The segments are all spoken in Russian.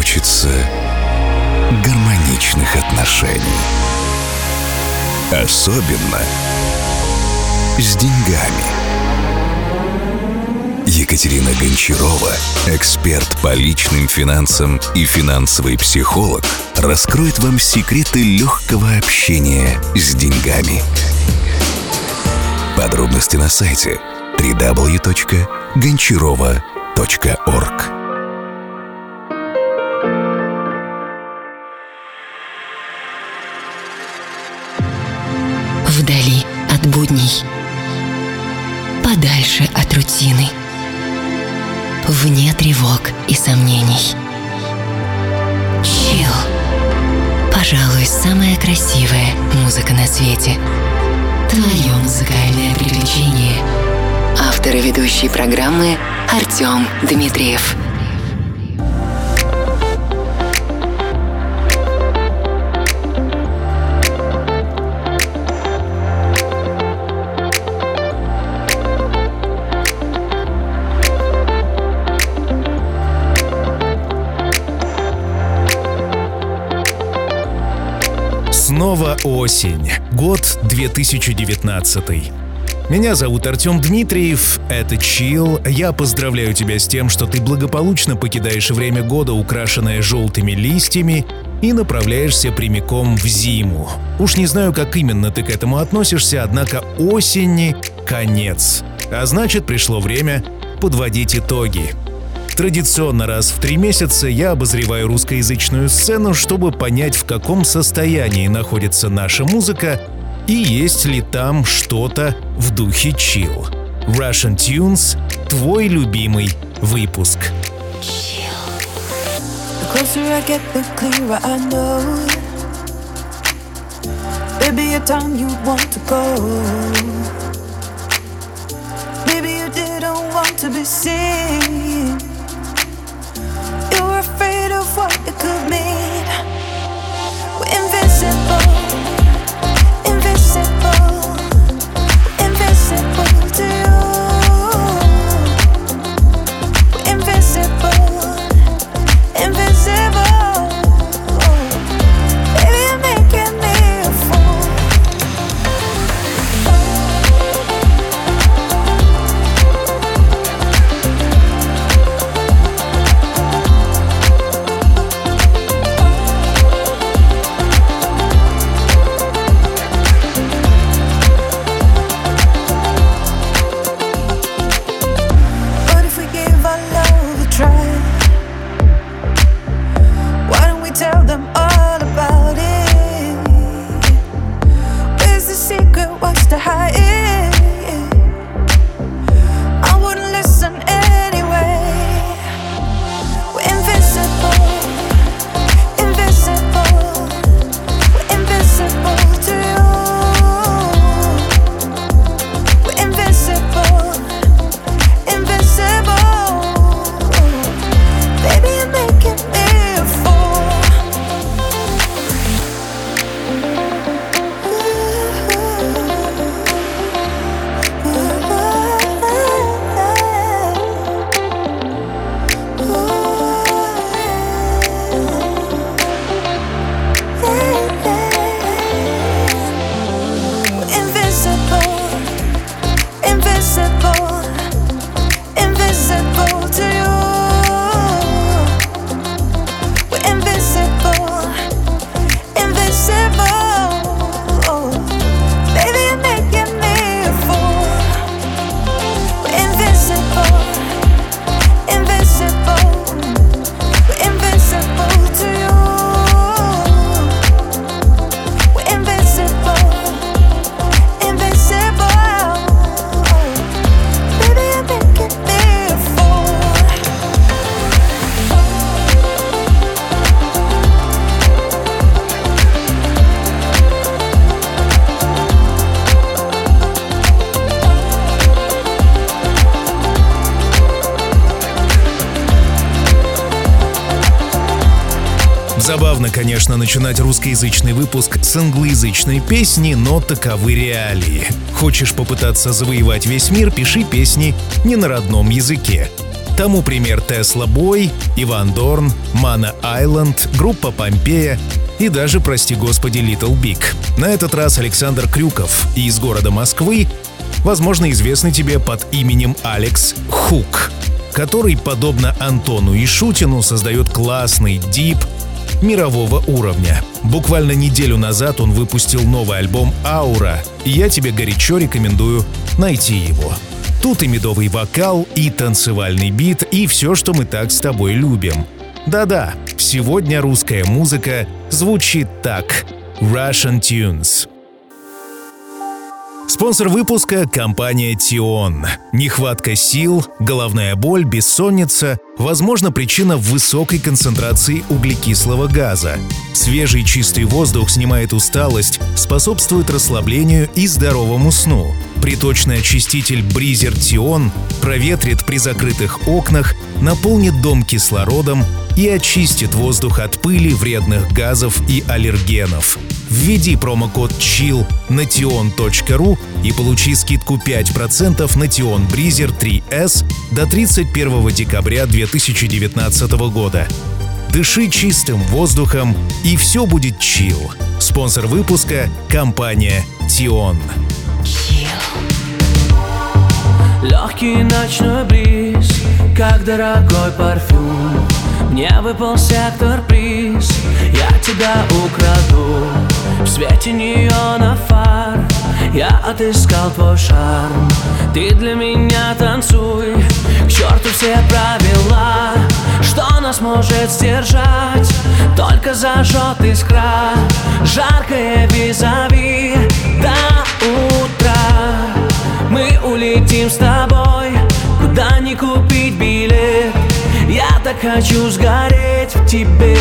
хочется гармоничных отношений. Особенно с деньгами. Екатерина Гончарова, эксперт по личным финансам и финансовый психолог, раскроет вам секреты легкого общения с деньгами. Подробности на сайте www.гончарова.орг. будней, подальше от рутины, вне тревог и сомнений. Чил. Пожалуй, самая красивая музыка на свете. Твое музыкальное приключение. Автор и ведущий программы Артем Дмитриев. Снова осень. Год 2019. Меня зовут Артем Дмитриев, это Чил. Я поздравляю тебя с тем, что ты благополучно покидаешь время года, украшенное желтыми листьями, и направляешься прямиком в зиму. Уж не знаю, как именно ты к этому относишься, однако осени — конец. А значит, пришло время подводить итоги. Традиционно раз в три месяца я обозреваю русскоязычную сцену, чтобы понять, в каком состоянии находится наша музыка и есть ли там что-то в духе чил. Russian Tunes — твой любимый выпуск. Maybe you didn't want to be seen. Of what it could mean. We're invisible, начинать русскоязычный выпуск с англоязычной песни, но таковы реалии. Хочешь попытаться завоевать весь мир, пиши песни не на родном языке. Тому пример Тесла Бой, Иван Дорн, Мана Айленд, группа Помпея и даже, прости господи, Little Big. На этот раз Александр Крюков из города Москвы, возможно, известный тебе под именем Алекс Хук, который, подобно Антону и Шутину, создает классный дип мирового уровня. Буквально неделю назад он выпустил новый альбом «Аура», и я тебе горячо рекомендую найти его. Тут и медовый вокал, и танцевальный бит, и все, что мы так с тобой любим. Да-да, сегодня русская музыка звучит так. Russian Tunes. Спонсор выпуска – компания Тион. Нехватка сил, головная боль, бессонница – возможно причина высокой концентрации углекислого газа. Свежий чистый воздух снимает усталость, способствует расслаблению и здоровому сну. Приточный очиститель Бризер Тион проветрит при закрытых окнах, наполнит дом кислородом и очистит воздух от пыли, вредных газов и аллергенов. Введи промокод CHILL на tion.ru и получи скидку 5% на Tion Breezer 3S до 31 декабря 2019 года. Дыши чистым воздухом, и все будет чил. Спонсор выпуска – компания Тион. Легкий ночной бриз, как дорогой парфюм Мне выпал сектор приз, я тебя украду В свете неона фар, я отыскал твой шарм. Ты для меня танцуй, к черту все правила. Что нас может сдержать, только зажжет искра. Жаркое визави. До утра. Мы улетим с тобой. Куда не купить билет так хочу сгореть в тебе.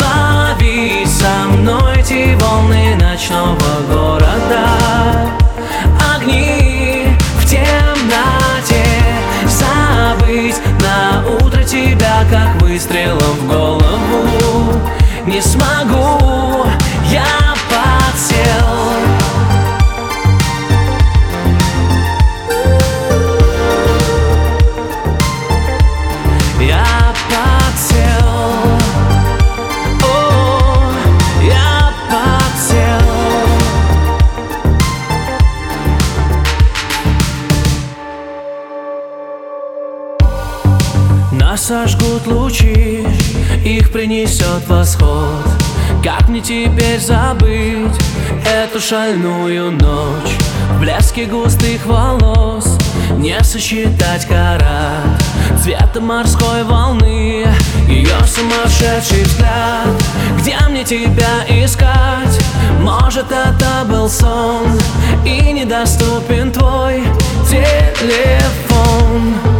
Лови со мной эти волны ночного города. Огни в темноте. Забыть на утро тебя, как выстрелом в голову. Не смогу, Нас сожгут лучи, их принесет восход. Как мне теперь забыть эту шальную ночь? В густых волос не сосчитать карат Цвета морской волны, ее сумасшедший взгляд. Где мне тебя искать? Может это был сон И недоступен твой телефон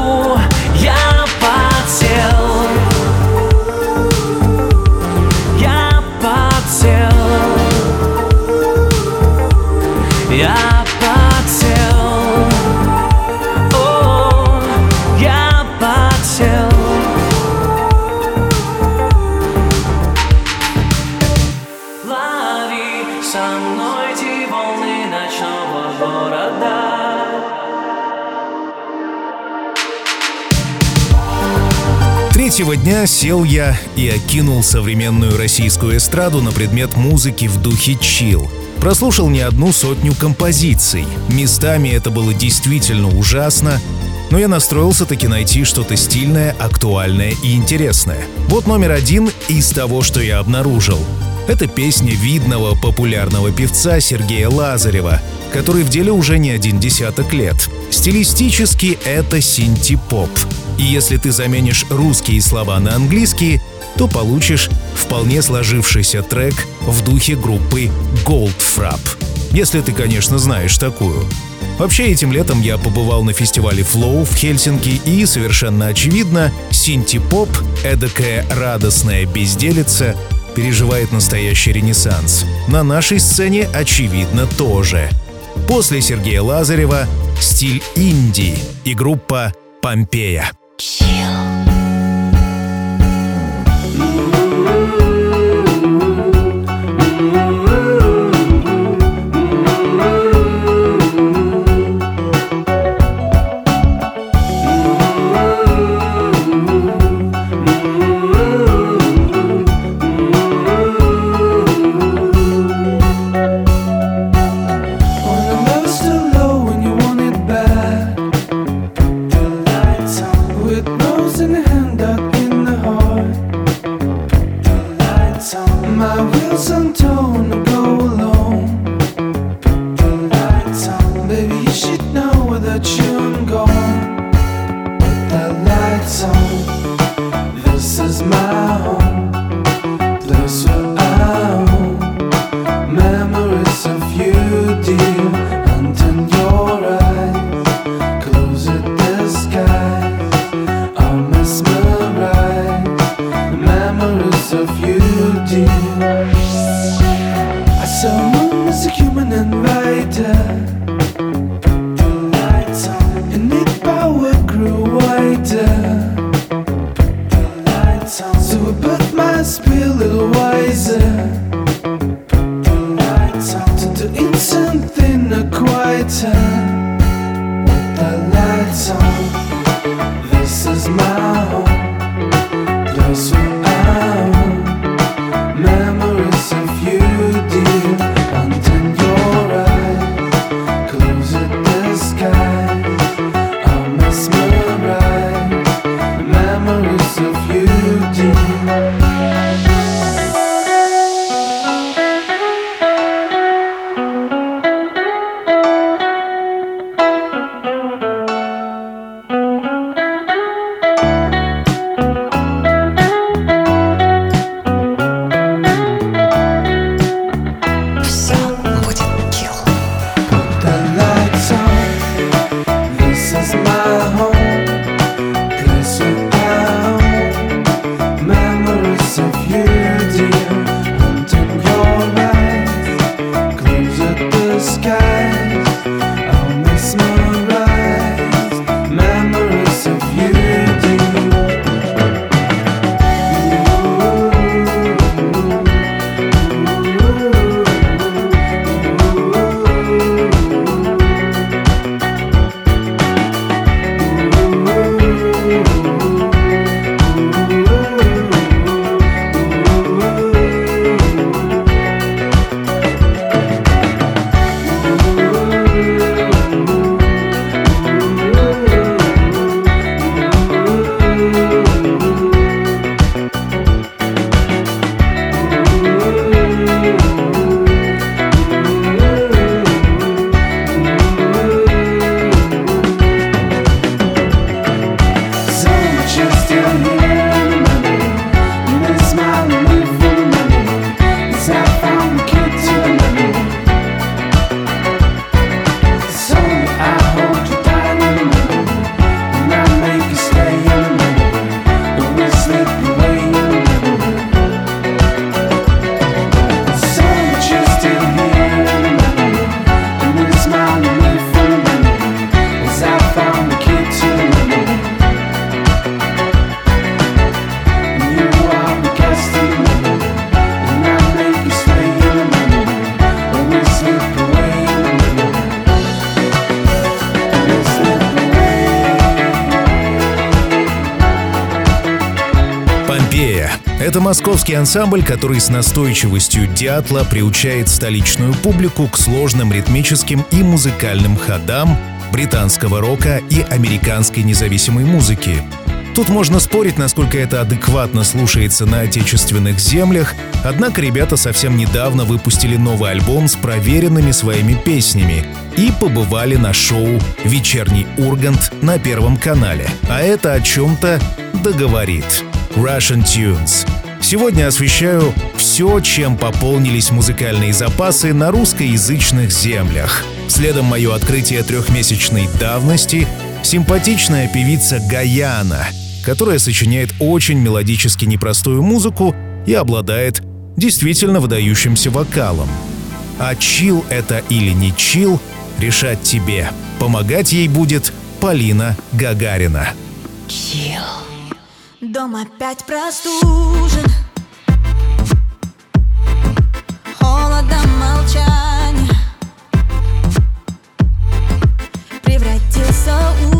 Третьего дня сел я и окинул современную российскую эстраду на предмет музыки в духе чил. Прослушал не одну сотню композиций. Местами это было действительно ужасно, но я настроился таки найти что-то стильное, актуальное и интересное. Вот номер один из того, что я обнаружил. Это песня видного популярного певца Сергея Лазарева, который в деле уже не один десяток лет. Стилистически это синти-поп. И если ты заменишь русские слова на английские, то получишь вполне сложившийся трек в духе группы Goldfrapp. Если ты, конечно, знаешь такую. Вообще, этим летом я побывал на фестивале Flow в Хельсинки и, совершенно очевидно, синти-поп, эдакая радостная безделица, переживает настоящий ренессанс. На нашей сцене, очевидно, тоже. После Сергея Лазарева стиль инди и группа «Помпея». Chill. Московский ансамбль, который с настойчивостью дятла приучает столичную публику к сложным ритмическим и музыкальным ходам британского рока и американской независимой музыки. Тут можно спорить, насколько это адекватно слушается на отечественных землях, однако ребята совсем недавно выпустили новый альбом с проверенными своими песнями и побывали на шоу «Вечерний Ургант» на Первом канале. А это о чем-то договорит. Russian Tunes. Сегодня освещаю все, чем пополнились музыкальные запасы на русскоязычных землях. Следом мое открытие трехмесячной давности — симпатичная певица Гаяна, которая сочиняет очень мелодически непростую музыку и обладает действительно выдающимся вокалом. А чил это или не чил — решать тебе. Помогать ей будет Полина Гагарина. Чил. Дом опять простуд. so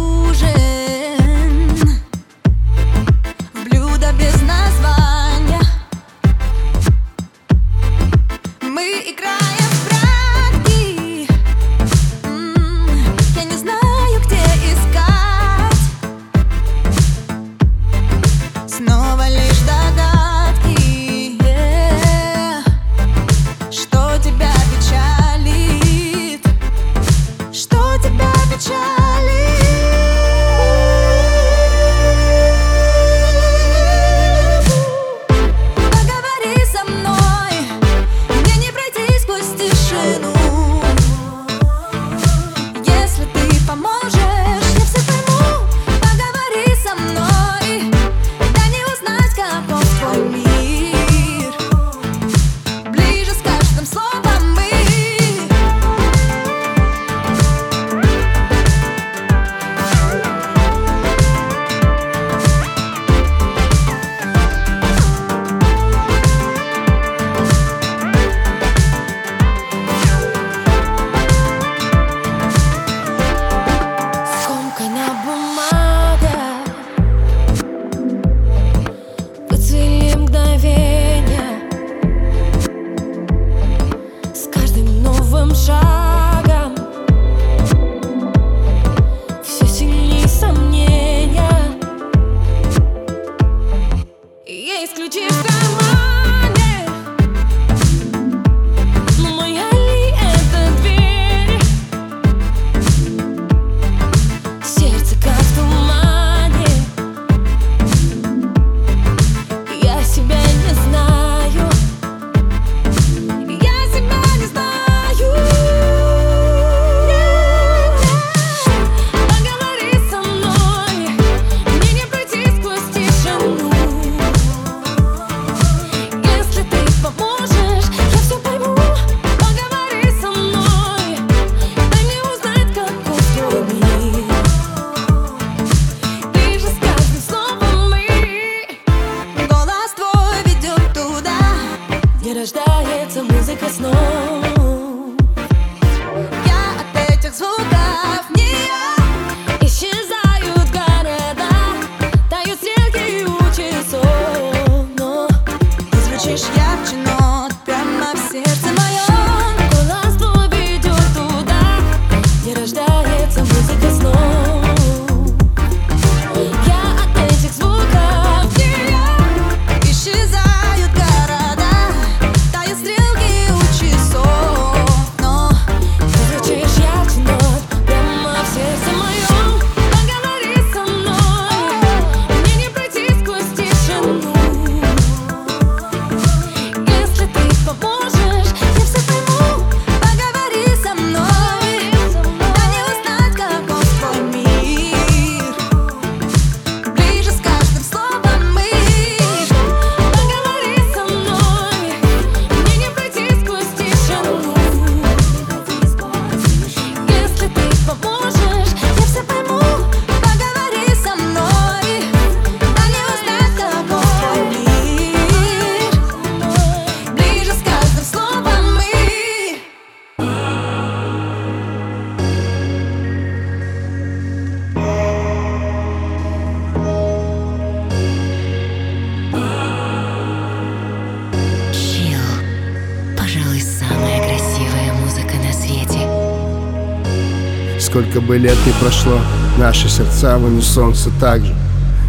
сколько бы лет ни прошло Наши сердца в солнце так же.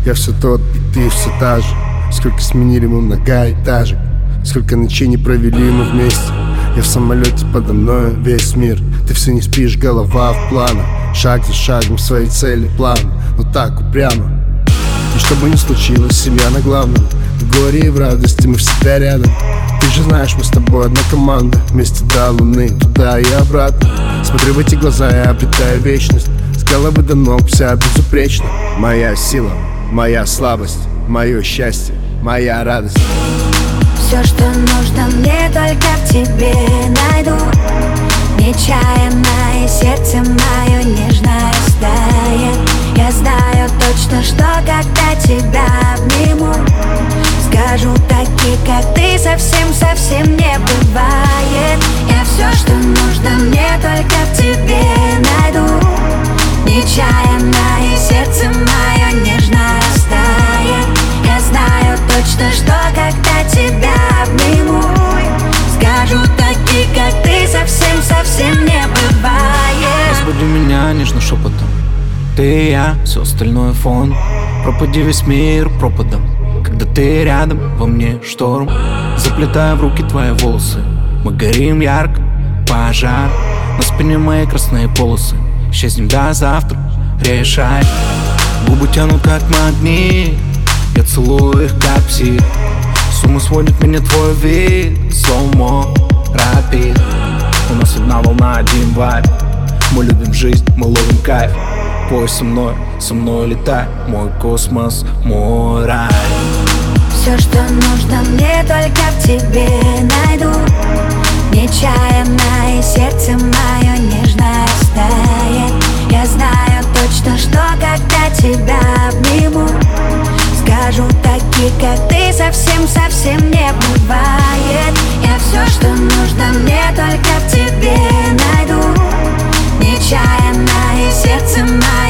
Я все тот, и ты все та же. Сколько сменили мы многоэтажек Сколько ночей не провели мы вместе. Я в самолете подо мной весь мир. Ты все не спишь, голова в планах Шаг за шагом своей цели плавно Но так упрямо. И чтобы не случилось, семья на главном. В горе и в радости мы всегда рядом же знаешь, мы с тобой одна команда Вместе до луны, туда и обратно. Смотрю в эти глаза и обретаю вечность. С головы до ног вся безупречна. Моя сила, моя слабость, мое счастье, моя радость. Все, что нужно мне, только в тебе найду. Нечаянно и сердце мое нежно растает Я знаю точно, что когда тебя обниму Скажу такие, как ты, совсем-совсем не бывает. Я все, что нужно мне, только в тебе найду. Нечаянно и сердце мое нежно растает. Я знаю точно, что когда тебя обниму Скажу такие, как ты, совсем-совсем не бывает. Разбуди меня нежно шепотом Ты и я, все остальное фон. Пропади весь мир пропадом Когда ты рядом, во мне шторм. Заплетая в руки твои волосы. Мы горим ярко, пожар. На спине мои красные полосы. Исчезнем до завтра, решай. Губы тянут как магнит. Я целую их как псих С ума сводит меня твой вид. Слоумо, рапид. У нас одна волна, один вайб. Мы любим жизнь, мы ловим кайф Пой со мной, со мной летай. Мой космос, мой рай. Все, что нужно мне, только в тебе найду. Нечаянно и сердце мое нежно растает Я знаю точно, что когда тебя обниму Скажу такие, как ты, совсем-совсем не бывает. Я все, что нужно мне, только в тебе найду. Нечаянно и сердце мое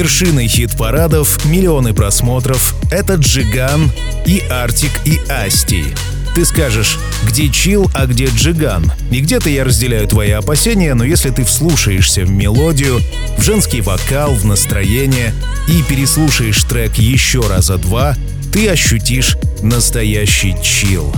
Вершиной хит-парадов, миллионы просмотров — это Джиган и Артик и Асти. Ты скажешь, где чил, а где Джиган? И где-то я разделяю твои опасения, но если ты вслушаешься в мелодию, в женский вокал, в настроение и переслушаешь трек еще раза два, ты ощутишь настоящий чил.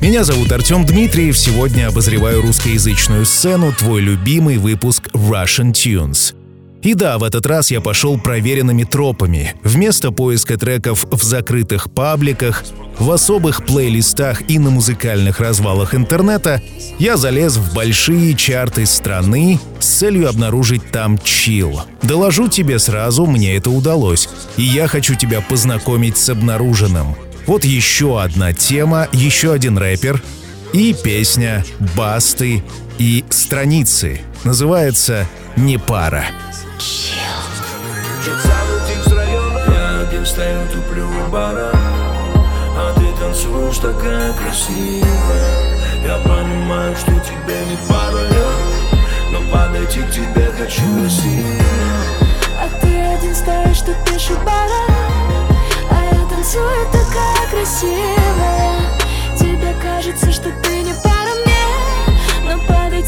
Меня зовут Артем Дмитриев, сегодня обозреваю русскоязычную сцену, твой любимый выпуск Russian Tunes. И да, в этот раз я пошел проверенными тропами. Вместо поиска треков в закрытых пабликах, в особых плейлистах и на музыкальных развалах интернета, я залез в большие чарты страны с целью обнаружить там чил. Доложу тебе сразу, мне это удалось. И я хочу тебя познакомить с обнаруженным. Вот еще одна тема, еще один рэпер и песня «Басты» и «Страницы». Называется «Не пара». Я один стою, туплю у бара А ты танцуешь такая красивая. Я понимаю, что тебе не пара Но подойти к тебе хочу красиво. А ты один стоишь, что пишешь бара А я танцую такая красивая. Тебе кажется, что ты не пара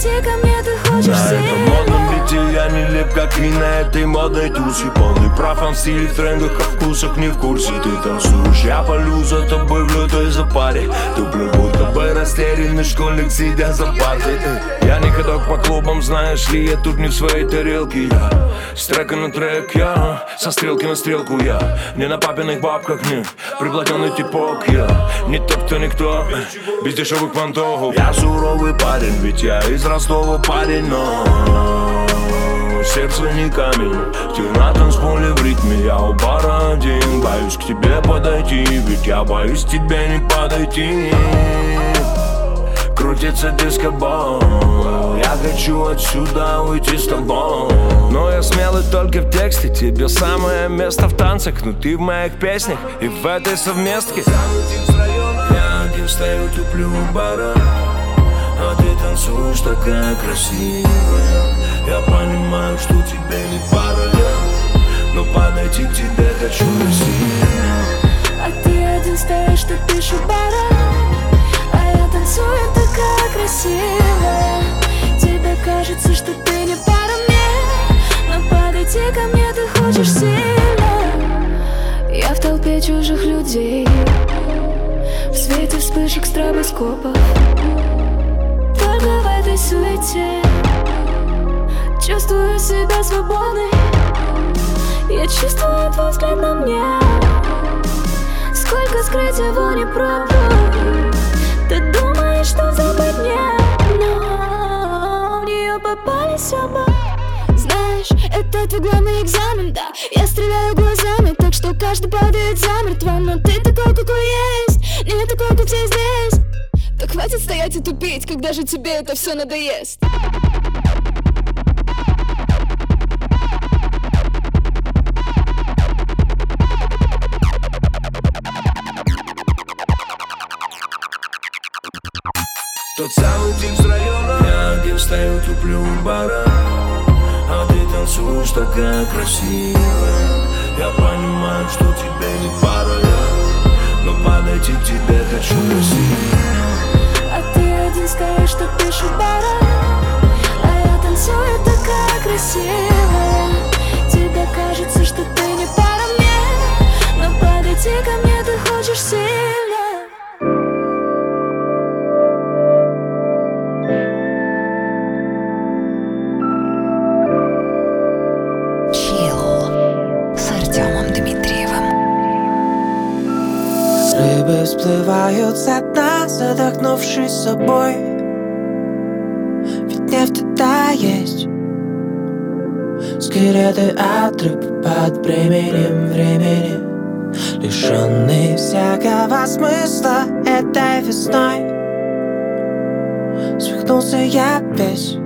Подойти ко мне ты хочешь На этом модном бите я не леп, как и на этой модной тусе Полный прав, он в стиле, в трендах, а вкусах не в курсе Ты танцуешь, я полю за тобой в лютой запаре Туплю, будто бы растерянный школьник, сидя за партой Я не ходок по клубам, знаешь ли, я тут не в своей тарелке Я. С трека на трек, я со стрелки на стрелку Я. Не на папиных бабках, не приплотенный типок Я. Не тот, кто никто, без дешевых понтов Я суровый парень, ведь я из Ростова парень, но Сердце не камень. Ты на танцполе в ритме Я у бара один. Боюсь к тебе подойти Ведь я боюсь тебе не подойти Крутится дискобол. Я хочу отсюда уйти с тобой. Но я смелый только в тексте Тебе самое место в танцах Но ты в моих песнях И в этой совместке. Я один стою, туплю у бара а ты танцуешь такая красивая. Я понимаю, что тебе не пара я, Но подойти к тебе хочу красиво А ты один стоишь, что пишешь бара Я танцую такая красивая. Тебе кажется, что ты не пара мне Но подойти ко мне ты хочешь сильно. Среди чужих людей В свете вспышек стробоскопов. Только в этой суете Чувствую себя свободной. Я чувствую твой взгляд на мне. Сколько скрыть его не пробую Ты думаешь, что забыть мне? Но в нее попались оба Знаешь, это твой главный экзамен, да. Я стреляю глазами, так что каждый падает замертво. Но ты такой, какой есть, не такой, как все здесь. Так хватит стоять и тупить, когда же тебе это все надоест Тот самый тип с района. Я один стою, туплю у бара. А ты танцуешь такая красивая. Я понимаю, что тебе не пара я Но подойти к тебе хочу насильно А ты один стоишь, что пишешь бара А я танцую такая красивая. Тебе кажется, что ты не пара мне. Но подойти ко мне ты хочешь сильно Рыбы всплывают со дна, задохнувшись собой Ведь нефть это есть Скелеты от рыб под бременем времени Лишенные всякого смысла этой весной Свихнулся я весь.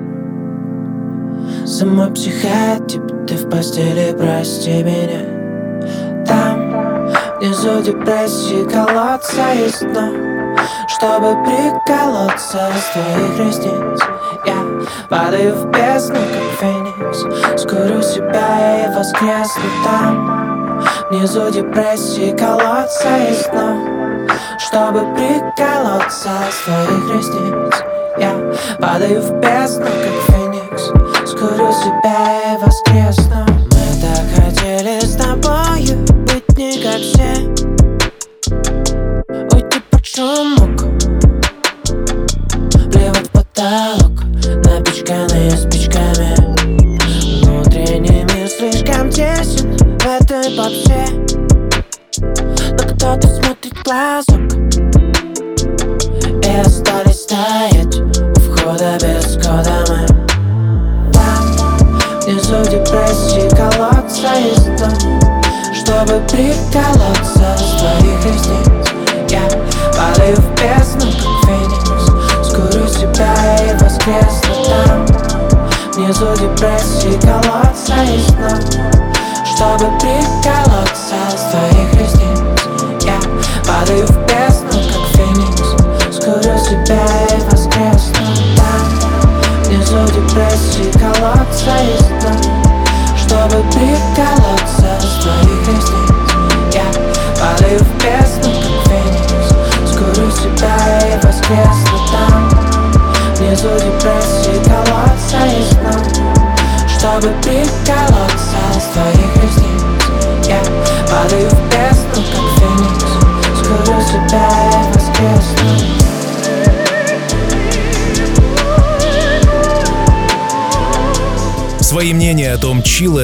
Самой психотип, ты в постели, прости меня Внизу депрессии колодца есть дно Чтобы приколоться с твоих ресниц Я падаю в бездну, как феникс Скурю себя и воскресну там. Внизу депрессии колодца есть дно Чтобы приколоться с твоих ресниц Я падаю в бездну, как феникс Скурю себя и воскресну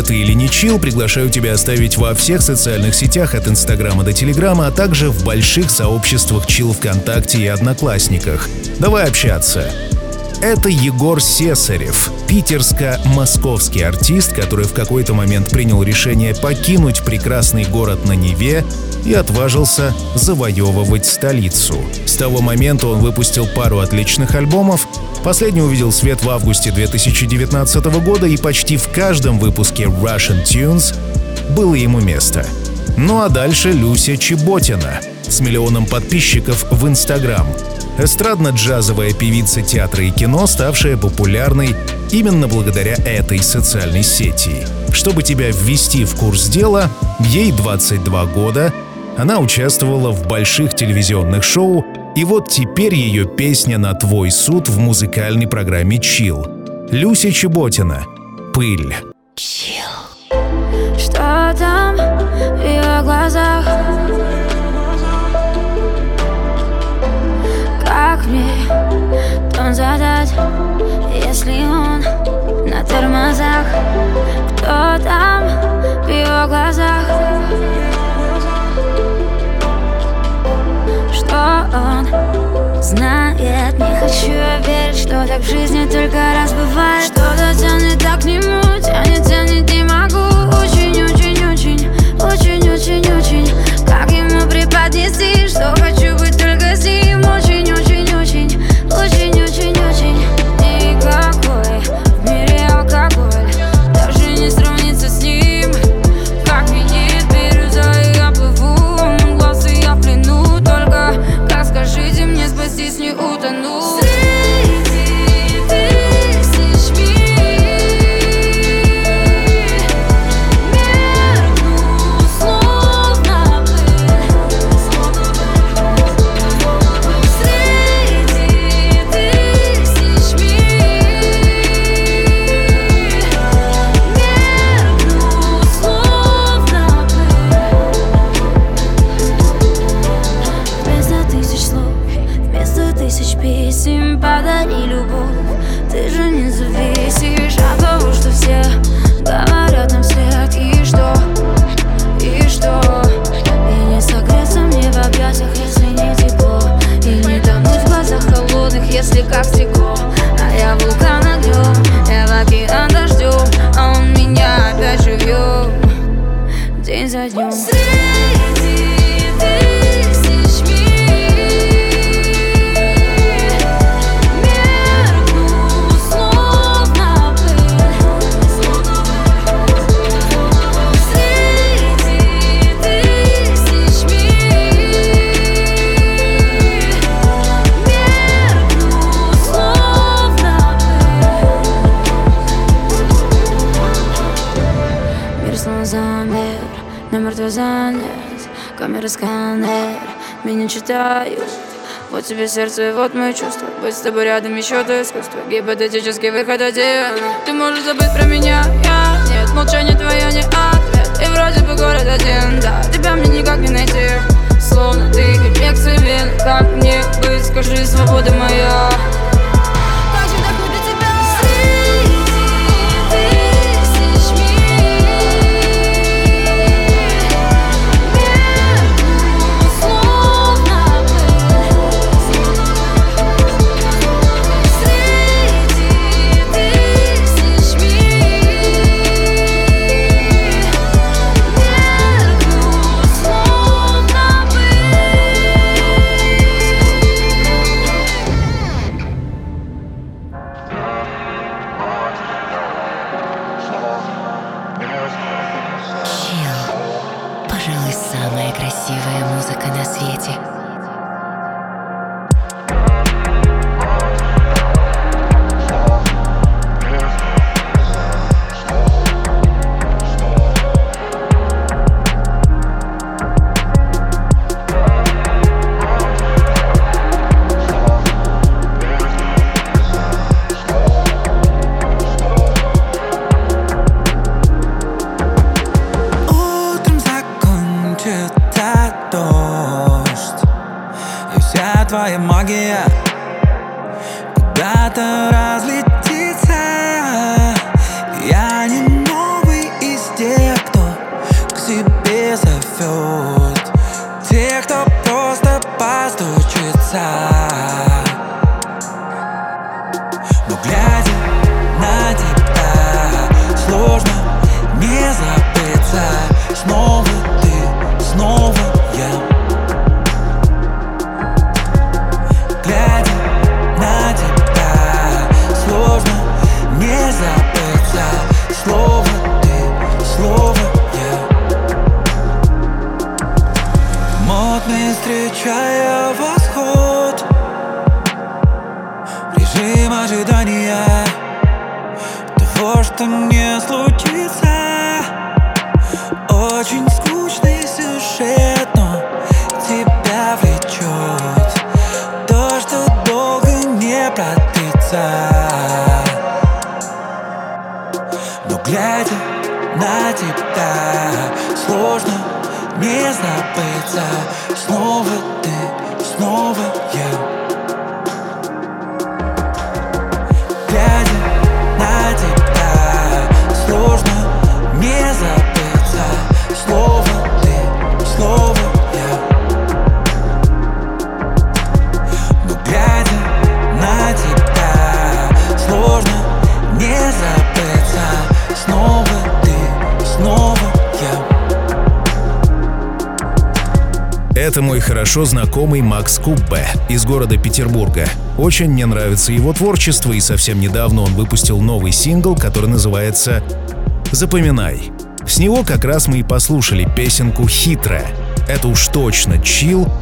это или не чил, приглашаю тебя оставить во всех социальных сетях от Инстаграма до Телеграма, а также в больших сообществах чил ВКонтакте и Одноклассниках. Давай общаться. Это Егор Сесарев, питерско-московский артист, который в какой-то момент принял решение покинуть прекрасный город на Неве и отважился завоевывать столицу. С того момента он выпустил пару отличных альбомов, Последний увидел свет в августе 2019 года, и почти в каждом выпуске Russian Tunes было ему место. Ну а дальше Люся Чеботина с миллионом подписчиков в Инстаграм. Эстрадно-джазовая певица театра и кино, ставшая популярной именно благодаря этой социальной сети. Чтобы тебя ввести в курс дела, ей 22 года, она участвовала в больших телевизионных шоу, и вот теперь ее песня на твой суд в музыкальной программе «Чил». Люся Чеботина. «Пыль». Chill. Что там в ее глазах? Если он на тормозах? Кто там в его глазах? Что он знает? Не хочу я верить, что так в жизни только раз бывает Что-то тянет так к нему, тянет, тянет, не могу Очень-очень-очень, очень-очень-очень Как ему преподнести, что хочу сердце, вот мои чувства. Быть с тобой рядом еще то искусство Гипотетический выход один Ты можешь забыть про меня, я Нет, молчание твое не ответ. И вроде бы город один, да. Тебя мне никак не найти. Словно ты инъекция Как мне быть, скажи, свобода моя продлится Но глядя на тебя Сложно не забыться. Снова ты, снова я Это мой хорошо знакомый Макс Куппе из города Петербурга. Очень мне нравится его творчество, и совсем недавно он выпустил новый сингл, который называется «Запоминай». С него как раз мы и послушали песенку «Хитрая». Это уж точно чил,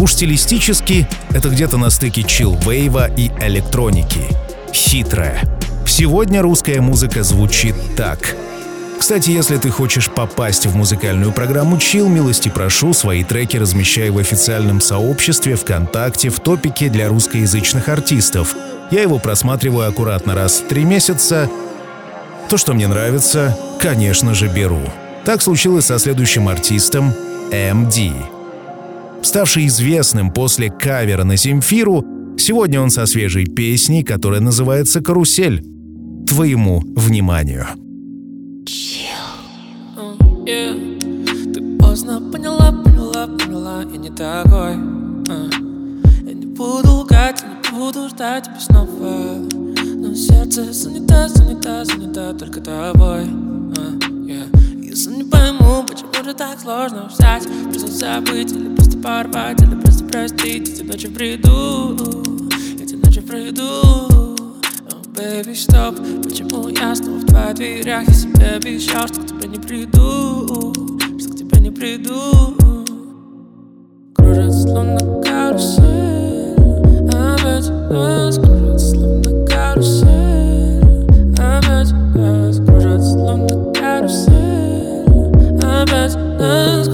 уж стилистически это где-то на стыке чил-вейва и электроники. «Хитрая». Сегодня русская музыка звучит так — кстати, если ты хочешь попасть в музыкальную программу Chill, милости прошу, свои треки размещай в официальном сообществе ВКонтакте в топике для русскоязычных артистов. Я его просматриваю аккуратно раз в три месяца. То, что мне нравится, конечно же, беру. Так случилось со следующим артистом MD. Ставший известным после кавера на Земфиру, сегодня он со свежей песней, которая называется «Карусель». Твоему вниманию. Yeah. Ты поздно поняла, поняла, поняла, я не такой uh. Я не буду лгать, не буду ждать тебя снова Но сердце занято, занято, занято только тобой uh. yeah. Если не пойму, почему же так сложно взять Просто забыть или просто порвать, или просто простить Эти ночи в бреду, эти ночи в бреду Baby, стоп, почему я снова в твоих дверях Я себе обещал, что к тебе не приду? Что к тебе не приду? Кружится словно карусель. Опять раз кружится словно карусель. Опять раз кружится словно карусель. Опять раз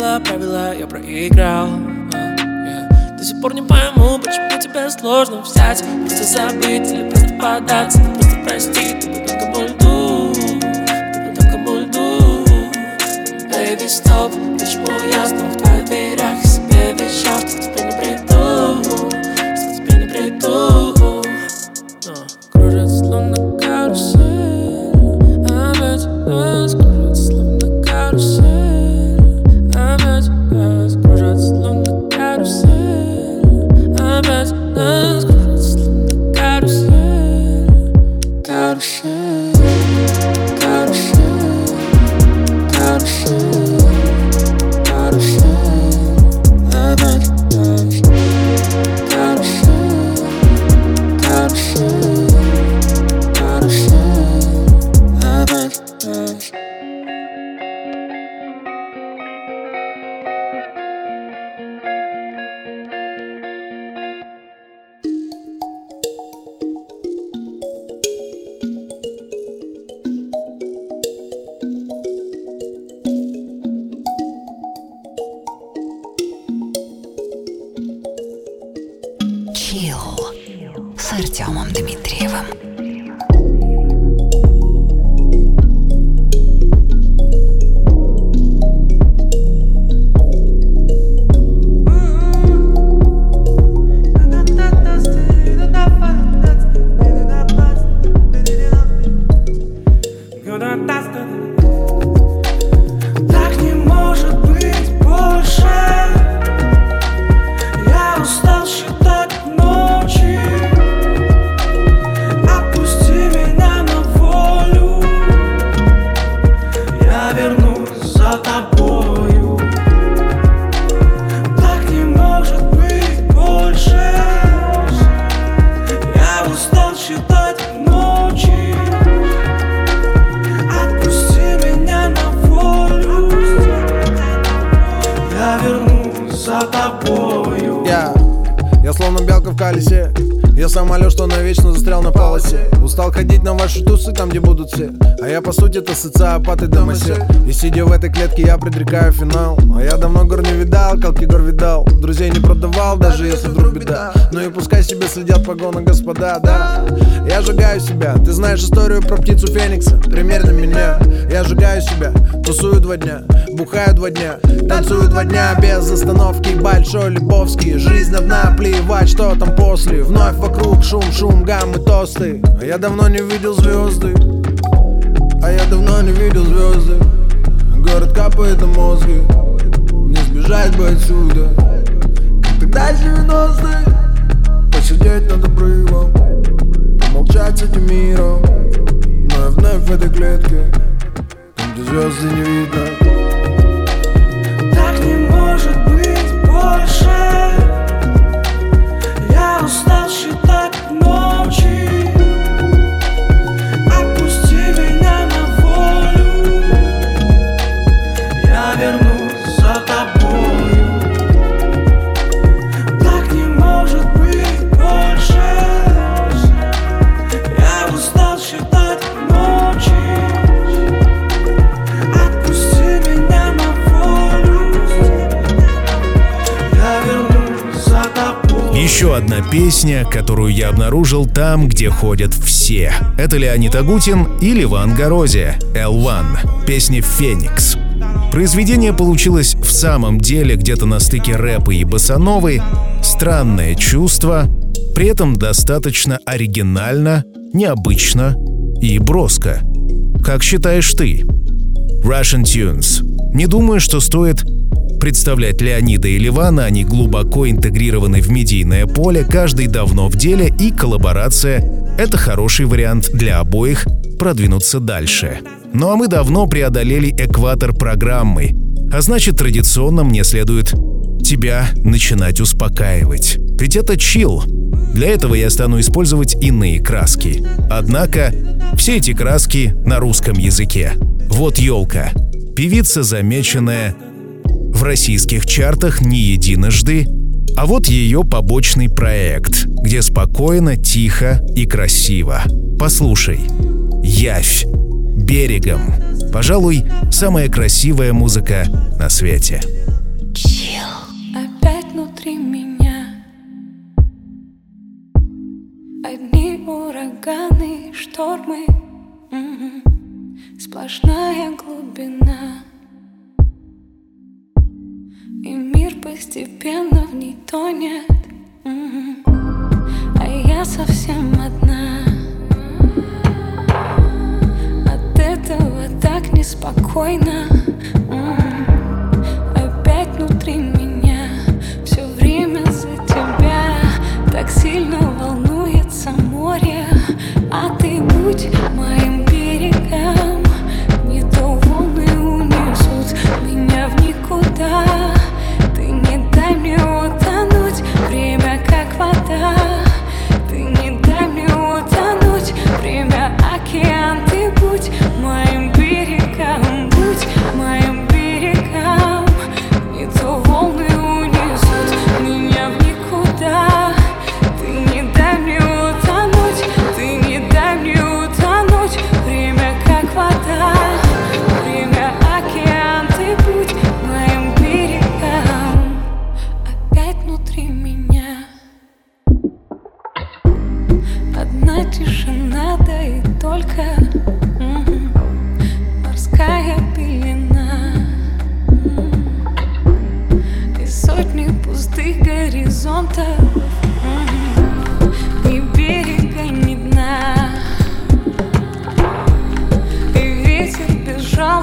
правила, правила, я проиграл yeah. До сих пор не пойму, почему тебе сложно взять Просто забыть или просто податься, просто прости Ты и домосед И сидя в этой клетке я предрекаю финал. А я давно гор не видал, колки гор видал. Друзей не продавал, даже если вдруг беда. Ну и пускай себе следят погоны господа, да. Я сжигаю себя, ты знаешь историю про птицу Феникса? Примерно меня, я сжигаю себя. Тусую два дня, бухаю два дня. Танцую два дня без остановки. Большой Лебовский, жизнь одна, плевать, что там после. Вновь вокруг шум, шум, гаммы, тосты. А я давно не видел звезды А я давно не видел звезды Город капает на мозги. Не сбежать бы отсюда. Как тогда 90-е Посидеть над обрывом. Помолчать с этим миром. Но я вновь в этой клетке Там, где звезды не видно. Так не может быть больше. Я устал Еще одна песня, которую я обнаружил там, где ходят все. Это Леонид Агутин и Ливан Горозия, L1, песня «Феникс». Произведение получилось в самом деле где-то на стыке рэпа и босановой, странное чувство, при этом достаточно оригинально, необычно и броско. Как считаешь ты? Russian Tunes. Не думаю, что стоит представлять Леонида и Ливана, они глубоко интегрированы в медийное поле, каждый давно в деле, и коллаборация — это хороший вариант для обоих продвинуться дальше. Ну а мы давно преодолели экватор программы, а значит традиционно мне следует тебя начинать успокаивать. Ведь это чил. Для этого я стану использовать иные краски. Однако все эти краски на русском языке. Вот елка. Певица, замеченная в российских чартах не единожды, а вот ее побочный проект, где спокойно, тихо и красиво. Послушай. Явь. Берегом. Пожалуй, самая красивая музыка на свете. Опять внутри меня Одни ураганы, штормы. Сплошная глубина И мир постепенно в ней тонет. А я совсем одна. От этого так неспокойно. Опять внутри меня Все время за тебя Так сильно волнуется море. А ты будь моим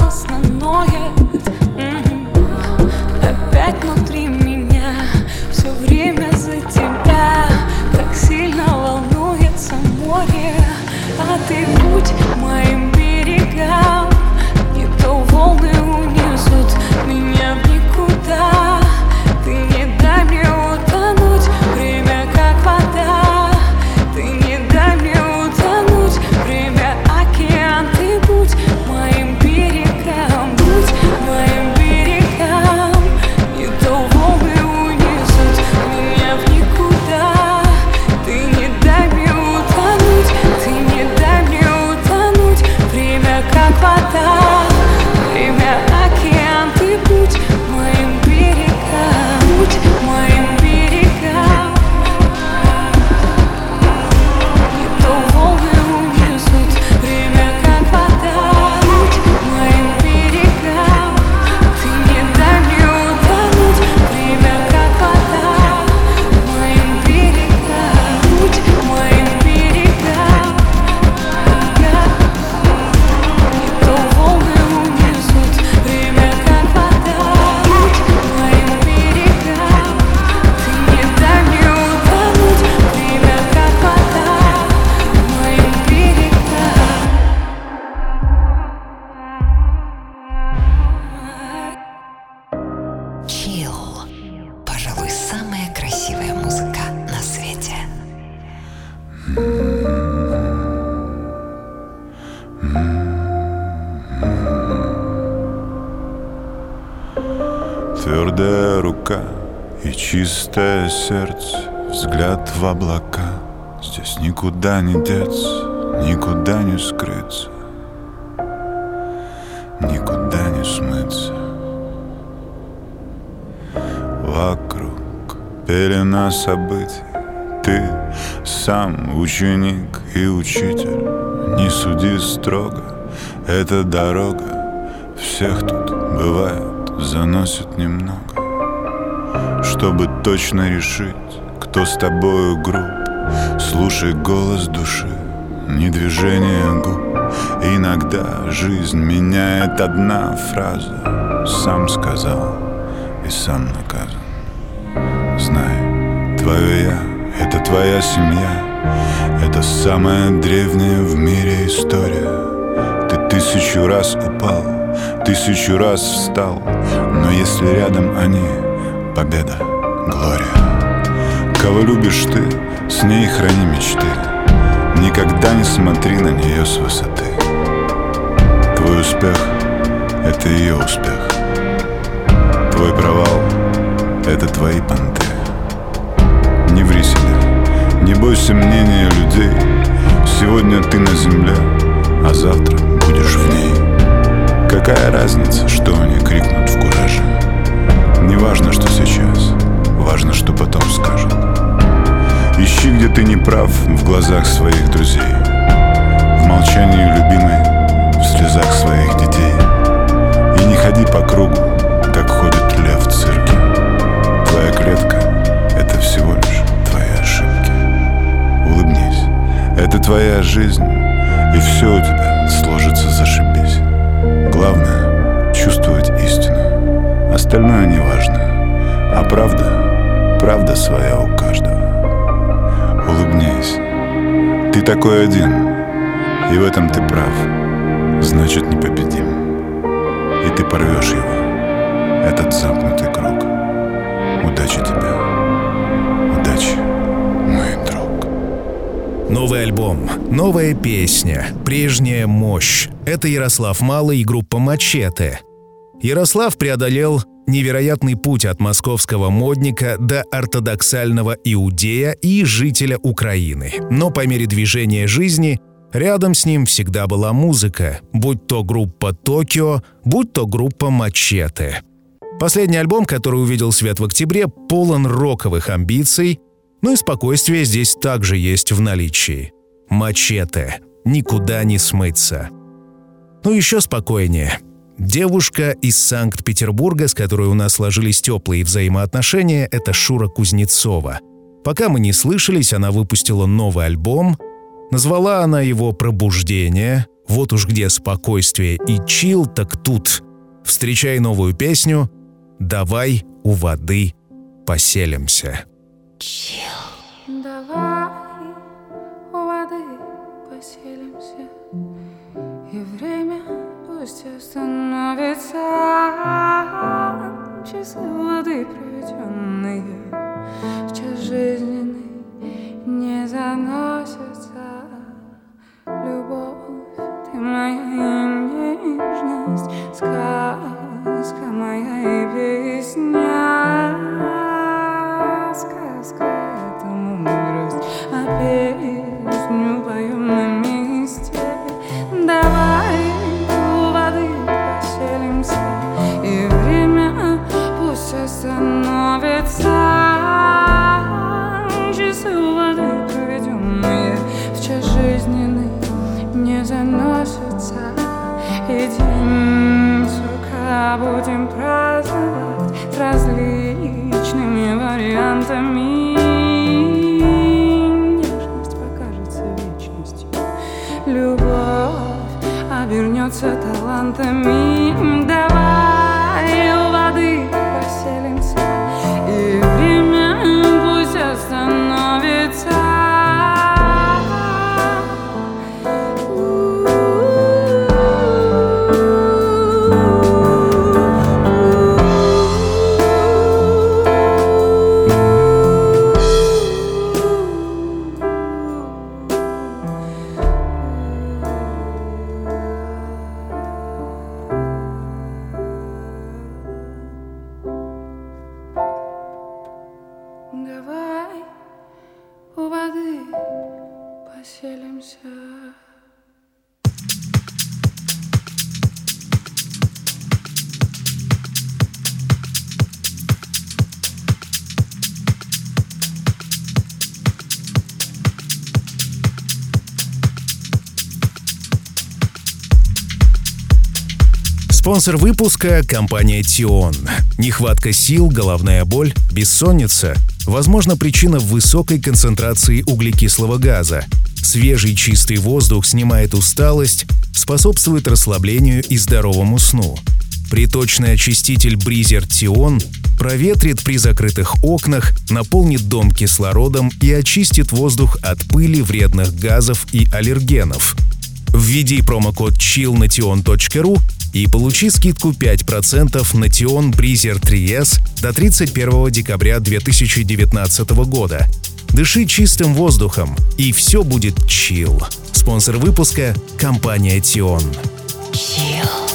нас никуда не деться Никуда не скрыться Никуда не смыться Вокруг пелена событий. Ты сам ученик и учитель. Не суди строго, это дорога. Всех тут бывает, заносит немного. Чтобы точно решить, кто с тобою груб Слушай голос души, не движение губ. Иногда жизнь меняет одна фраза. Сам сказал и сам наказан. Знай, твое я — это твоя семья. Это самая древняя в мире история. Ты тысячу раз упал, тысячу раз встал. Но если рядом они — победа, глория Кого любишь ты, с ней храни мечты. Никогда не смотри на нее с высоты. Твой успех — это ее успех. Твой провал — это твои понты. Не ври себе, не бойся мнения людей. Сегодня ты на земле, а завтра будешь в ней. Какая разница, что они крикнут в кураже? Не важно, что сейчас, важно, что потом скажут. Ищи, где ты не прав в глазах своих друзей. В молчании любимой, в слезах своих детей. И не ходи по кругу, как ходит лев в цирке. Твоя клетка — это всего лишь твои ошибки. Улыбнись, это твоя жизнь И все у тебя сложится зашибись. Главное — чувствовать истину. Остальное не важно А правда, правда своя у каждого. Улыбнись. Ты такой один И в этом ты прав. Значит непобедим. И ты порвешь его Этот замкнутый круг. Удачи тебе. Удачи, мой друг. Новый альбом, новая песня, прежняя мощь. Это Ярослав Малый и группа «Мачете». Ярослав преодолел невероятный путь от московского модника до ортодоксального иудея и жителя Украины. Но по мере движения жизни рядом с ним всегда была музыка, будь то группа «Токио», будь то группа «Мачете». Последний альбом, который увидел свет в октябре, полон роковых амбиций, но и спокойствие здесь также есть в наличии. «Мачете» — никуда не смыться. Ну еще спокойнее — Девушка из Санкт-Петербурга, с которой у нас сложились теплые взаимоотношения, это Шура Кузнецова. Пока мы не слышались, она выпустила новый альбом. Назвала она его «Пробуждение». Вот уж где спокойствие и чил, так тут. Встречай новую песню «Давай у воды поселимся». Давай пусть остановится. Часы воды, проведенные в час жизненный, не заносятся. Любовь, ты моя нежность, сказка моя и песня. Сказка — пусть остановится. Часы воды проведенные в час жизненный не заносятся. И день сурка будем праздновать с различными вариантами. Нежность покажется вечностью, любовь обернется талантами. Спонсор выпуска – компания Тион. Нехватка сил, головная боль, бессонница – возможно причина высокой концентрации углекислого газа. Свежий чистый воздух снимает усталость, способствует расслаблению и здоровому сну. Приточный очиститель Бризер Тион проветрит при закрытых окнах, наполнит дом кислородом и очистит воздух от пыли, вредных газов и аллергенов. Введи промокод chill на tion.ru и получи скидку 5% на Tion Breezer 3S до 31 декабря 2019 года. Дыши чистым воздухом, и все будет chill. Спонсор выпуска – компания Tion. Chill.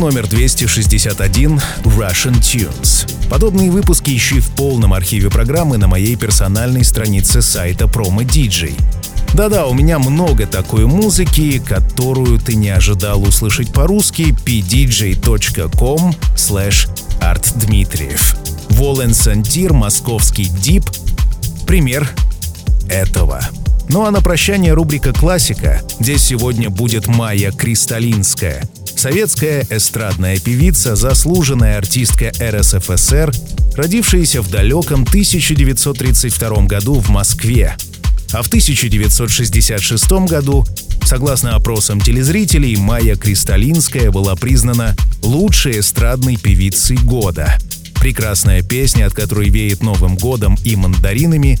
Номер 261 Russian Tunes. Подобные выпуски ищи в полном архиве программы на моей персональной странице сайта Promo DJ. Да-да, у меня много такой музыки, которую ты не ожидал услышать по-русски pdj.com slash artdmitriev. Волен Сантир, московский дип. Пример этого. Ну а на прощание рубрика «Классика», где сегодня будет Майя Кристалинская. Советская эстрадная певица, заслуженная артистка РСФСР, родившаяся в далеком 1932 году в Москве. А в 1966 году, согласно опросам телезрителей, Майя Кристалинская была признана лучшей эстрадной певицей года. Прекрасная песня, от которой веет Новым годом и мандаринами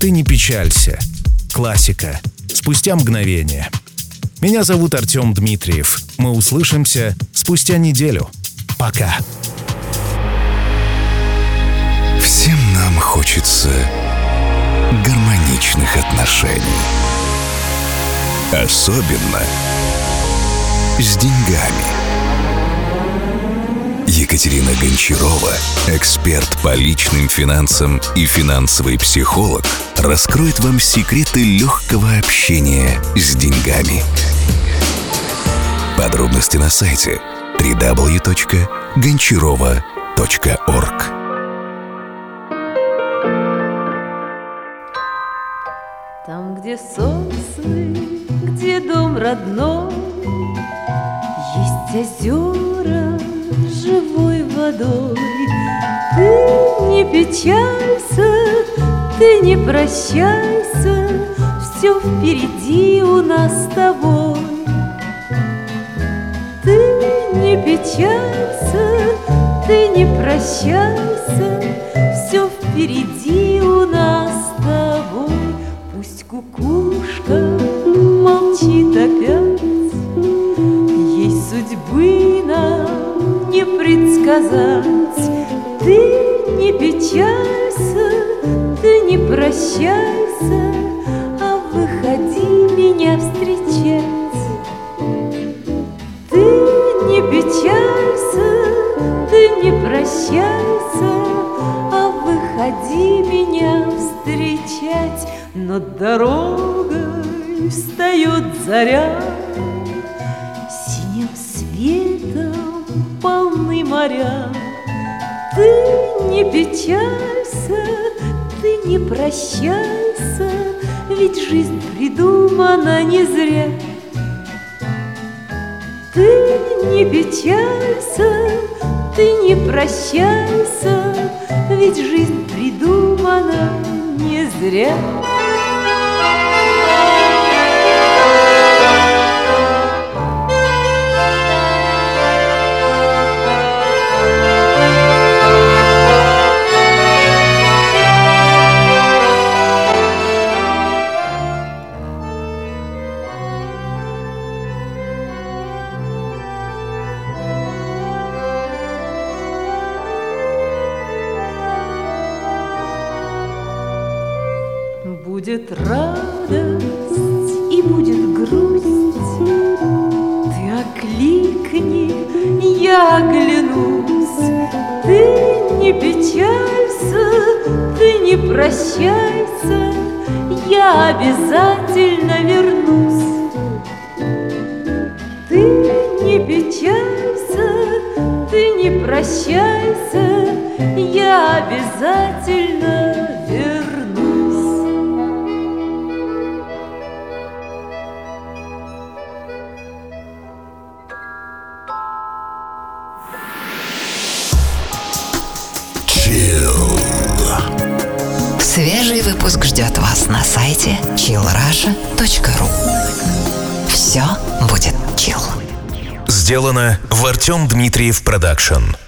«Ты не печалься». Классика. Спустя мгновение. Меня зовут Артем Дмитриев. Мы услышимся спустя неделю. Пока. Всем нам хочется гармоничных отношений. Особенно с деньгами. Екатерина Гончарова, эксперт по личным финансам и финансовый психолог, раскроет вам секреты легкого общения с деньгами. Подробности на сайте www.гончарова.орг. Там, где сосны, где дом родной, Есть озера водой. Ты не печалься, ты не прощайся, Все впереди у нас с тобой. Ты не печалься, ты не прощайся, Все впереди у нас с тобой. Пусть кукушка молчит опять, нам не предсказать. Ты не печалься, ты не прощайся, А выходи меня встречать. Ты не печалься, ты не прощайся, А выходи меня встречать. Над дорогой встает заря, Синим светом моря. Ты не печалься, ты не прощайся, Ведь жизнь придумана не зря. Ты не печалься, ты не прощайся, Ведь жизнь придумана не зря. Артем Дмитриев Продакшн.